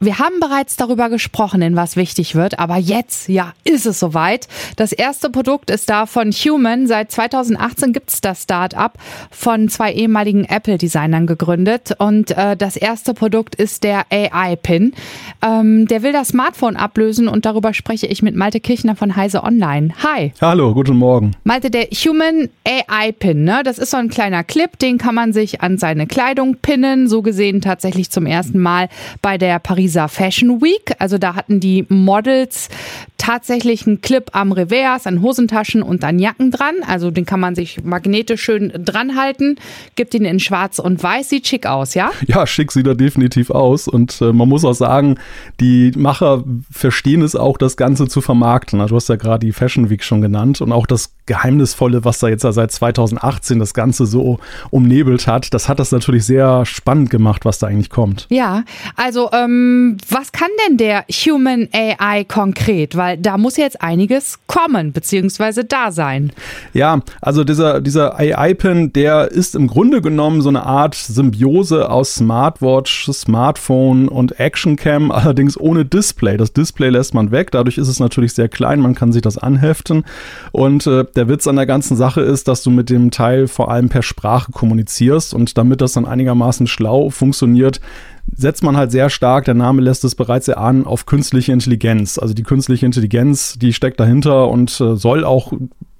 Wir haben bereits darüber gesprochen, in was wichtig wird, aber jetzt, ja, ist es soweit. Das erste Produkt ist da von Human. Seit 2018 gibt es das Start-up von zwei ehemaligen Apple-Designern gegründet. Und äh, das erste Produkt ist der AI-Pin. Ähm, der will das Smartphone ablösen und darüber spreche ich mit Malte Kirchner von Heise Online. Hi. Hallo, guten Morgen. Malte, der Human AI-Pin, ne? das ist so ein kleiner Clip, den kann man sich an seine Kleidung pinnen. So gesehen tatsächlich zum ersten Mal bei der Pariser dieser Fashion Week. Also da hatten die Models tatsächlich einen Clip am Revers, an Hosentaschen und an Jacken dran. Also den kann man sich magnetisch schön dran halten. Gibt ihn in schwarz und weiß. Sieht schick aus, ja? Ja, schick sieht er definitiv aus. Und äh, man muss auch sagen, die Macher verstehen es auch, das Ganze zu vermarkten. Also, du hast ja gerade die Fashion Week schon genannt und auch das Geheimnisvolle, was da jetzt seit 2018 das Ganze so umnebelt hat, das hat das natürlich sehr spannend gemacht, was da eigentlich kommt. Ja, also ähm, was kann denn der Human AI konkret? Weil da muss jetzt einiges kommen, beziehungsweise da sein. Ja, also dieser, dieser AI-Pin, der ist im Grunde genommen so eine Art Symbiose aus Smartwatch, Smartphone und Actioncam, allerdings ohne Display. Das Display lässt man weg, dadurch ist es natürlich sehr klein, man kann sich das anheften und äh, der Witz an der ganzen Sache ist, dass du mit dem Teil vor allem per Sprache kommunizierst und damit das dann einigermaßen schlau funktioniert, setzt man halt sehr stark, der Name lässt es bereits erahnen, auf künstliche Intelligenz. Also die künstliche Intelligenz, die steckt dahinter und äh, soll auch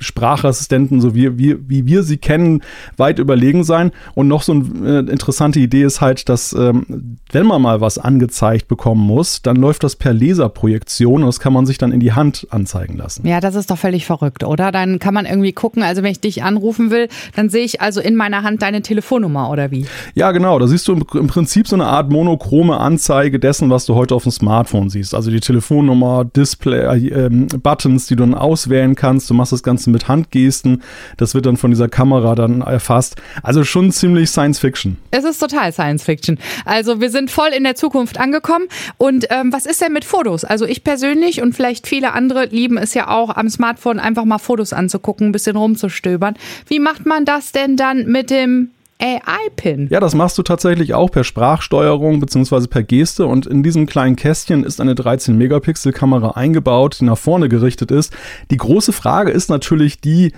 Sprachassistenten, so wie, wie, wie wir sie kennen, weit überlegen sein. Und noch so eine äh, interessante Idee ist halt, dass ähm, wenn man mal was angezeigt bekommen muss, dann läuft das per Laserprojektion und das kann man sich dann in die Hand anzeigen lassen. Ja, das ist doch völlig verrückt, oder? Dann kann man irgendwie gucken, also wenn ich dich anrufen will, dann sehe ich also in meiner Hand deine Telefonnummer oder wie? Ja, genau. Da siehst du im, im Prinzip so eine Art monochrome Anzeige dessen, was du heute auf dem Smartphone siehst. Also die Telefonnummer, Display, äh, äh, Buttons, die du dann auswählen kannst. Du machst das Ganze mit Handgesten. Das wird dann von dieser Kamera dann erfasst. Also schon ziemlich Science Fiction. Es ist total Science Fiction. Also wir sind voll in der Zukunft angekommen. Und ähm, was ist denn mit Fotos? Also ich persönlich und vielleicht viele andere lieben es ja auch am Smartphone einfach mal Fotos anzugucken, ein bisschen rumzustöbern. Wie macht man das denn dann mit dem AI-Pin. Ja, das machst du tatsächlich auch per Sprachsteuerung bzw. per Geste und in diesem kleinen Kästchen ist eine 13-Megapixel-Kamera eingebaut, die nach vorne gerichtet ist. Die große Frage ist natürlich die,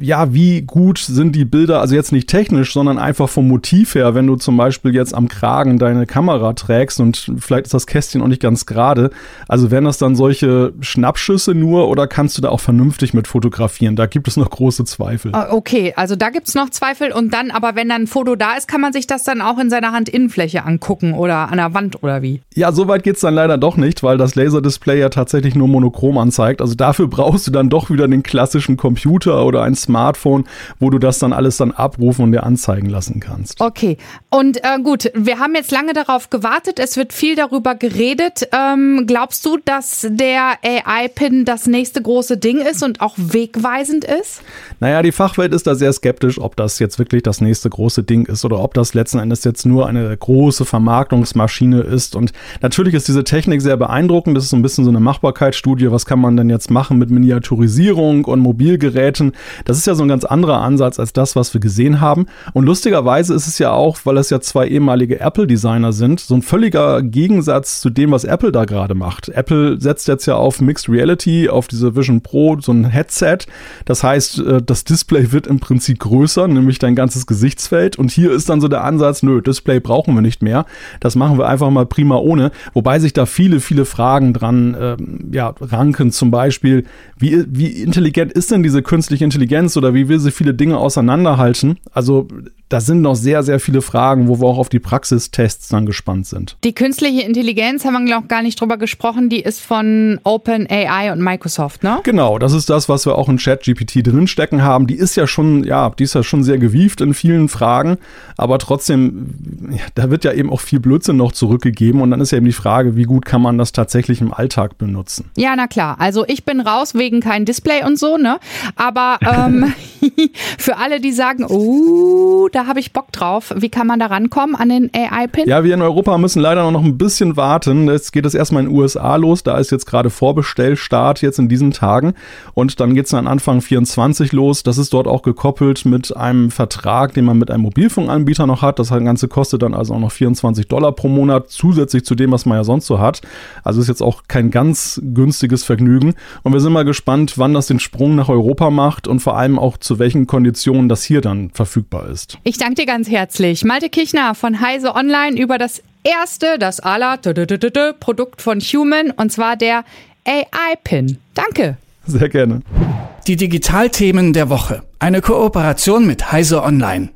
ja, wie gut sind die Bilder, also jetzt nicht technisch, sondern einfach vom Motiv her, wenn du zum Beispiel jetzt am Kragen deine Kamera trägst und vielleicht ist das Kästchen auch nicht ganz gerade. Also wären das dann solche Schnappschüsse nur oder kannst du da auch vernünftig mit fotografieren? Da gibt es noch große Zweifel. Ah, okay, also da gibt es noch Zweifel und dann, aber wenn dann ein Foto da ist, kann man sich das dann auch in seiner Handinnenfläche angucken oder an der Wand oder wie? Ja, so weit geht es dann leider doch nicht, weil das Laserdisplay ja tatsächlich nur monochrom anzeigt. Also dafür brauchst du dann doch wieder den klassischen Computer oder ein Smartphone, wo du das dann alles dann abrufen und dir anzeigen lassen kannst. Okay, und äh, gut, wir haben jetzt lange darauf gewartet, es wird viel darüber geredet. Ähm, glaubst du, dass der AI-Pin das nächste große Ding ist und auch wegweisend ist? Naja, die Fachwelt ist da sehr skeptisch, ob das jetzt wirklich das nächste große Ding ist oder ob das letzten Endes jetzt nur eine große Vermarktungsmaschine ist. Und natürlich ist diese Technik sehr beeindruckend. Das ist so ein bisschen so eine Machbarkeitsstudie. Was kann man denn jetzt machen mit Miniaturisierung und Mobilgeräten? Das ist ja so ein ganz anderer Ansatz als das, was wir gesehen haben. Und lustigerweise ist es ja auch, weil es ja zwei ehemalige Apple-Designer sind, so ein völliger Gegensatz zu dem, was Apple da gerade macht. Apple setzt jetzt ja auf Mixed Reality, auf diese Vision Pro, so ein Headset. Das heißt, äh, das Display wird im Prinzip größer, nämlich dein ganzes Gesichtsfeld. Und hier ist dann so der Ansatz, nö, Display brauchen wir nicht mehr. Das machen wir einfach mal prima ohne. Wobei sich da viele, viele Fragen dran äh, ja, ranken. Zum Beispiel, wie, wie intelligent ist denn diese künstliche Intelligenz? Intelligenz oder wie will sie viele Dinge auseinanderhalten? Also da sind noch sehr, sehr viele Fragen, wo wir auch auf die Praxistests dann gespannt sind. Die künstliche Intelligenz haben wir, glaube ich, gar nicht drüber gesprochen. Die ist von OpenAI und Microsoft, ne? Genau, das ist das, was wir auch in ChatGPT drinstecken haben. Die ist ja schon, ja, die ist ja schon sehr gewieft in vielen Fragen, aber trotzdem, ja, da wird ja eben auch viel Blödsinn noch zurückgegeben und dann ist ja eben die Frage, wie gut kann man das tatsächlich im Alltag benutzen? Ja, na klar. Also ich bin raus wegen kein Display und so, ne? Aber ähm, für alle, die sagen, oh, da habe ich Bock drauf. Wie kann man da rankommen an den AI-Pin? Ja, wir in Europa müssen leider noch ein bisschen warten. Jetzt geht es erstmal in den USA los. Da ist jetzt gerade Vorbestellstart jetzt in diesen Tagen. Und dann geht es dann Anfang 24 los. Das ist dort auch gekoppelt mit einem Vertrag, den man mit einem Mobilfunkanbieter noch hat. Das Ganze kostet dann also auch noch 24 Dollar pro Monat zusätzlich zu dem, was man ja sonst so hat. Also ist jetzt auch kein ganz günstiges Vergnügen. Und wir sind mal gespannt, wann das den Sprung nach Europa macht und vor allem auch zu welchen Konditionen das hier dann verfügbar ist. Ich danke dir ganz herzlich. Malte Kichner von Heise Online über das erste, das aller Produkt von Human und zwar der AI-Pin. Danke. Sehr gerne. Die Digitalthemen der Woche. Eine Kooperation mit Heise Online.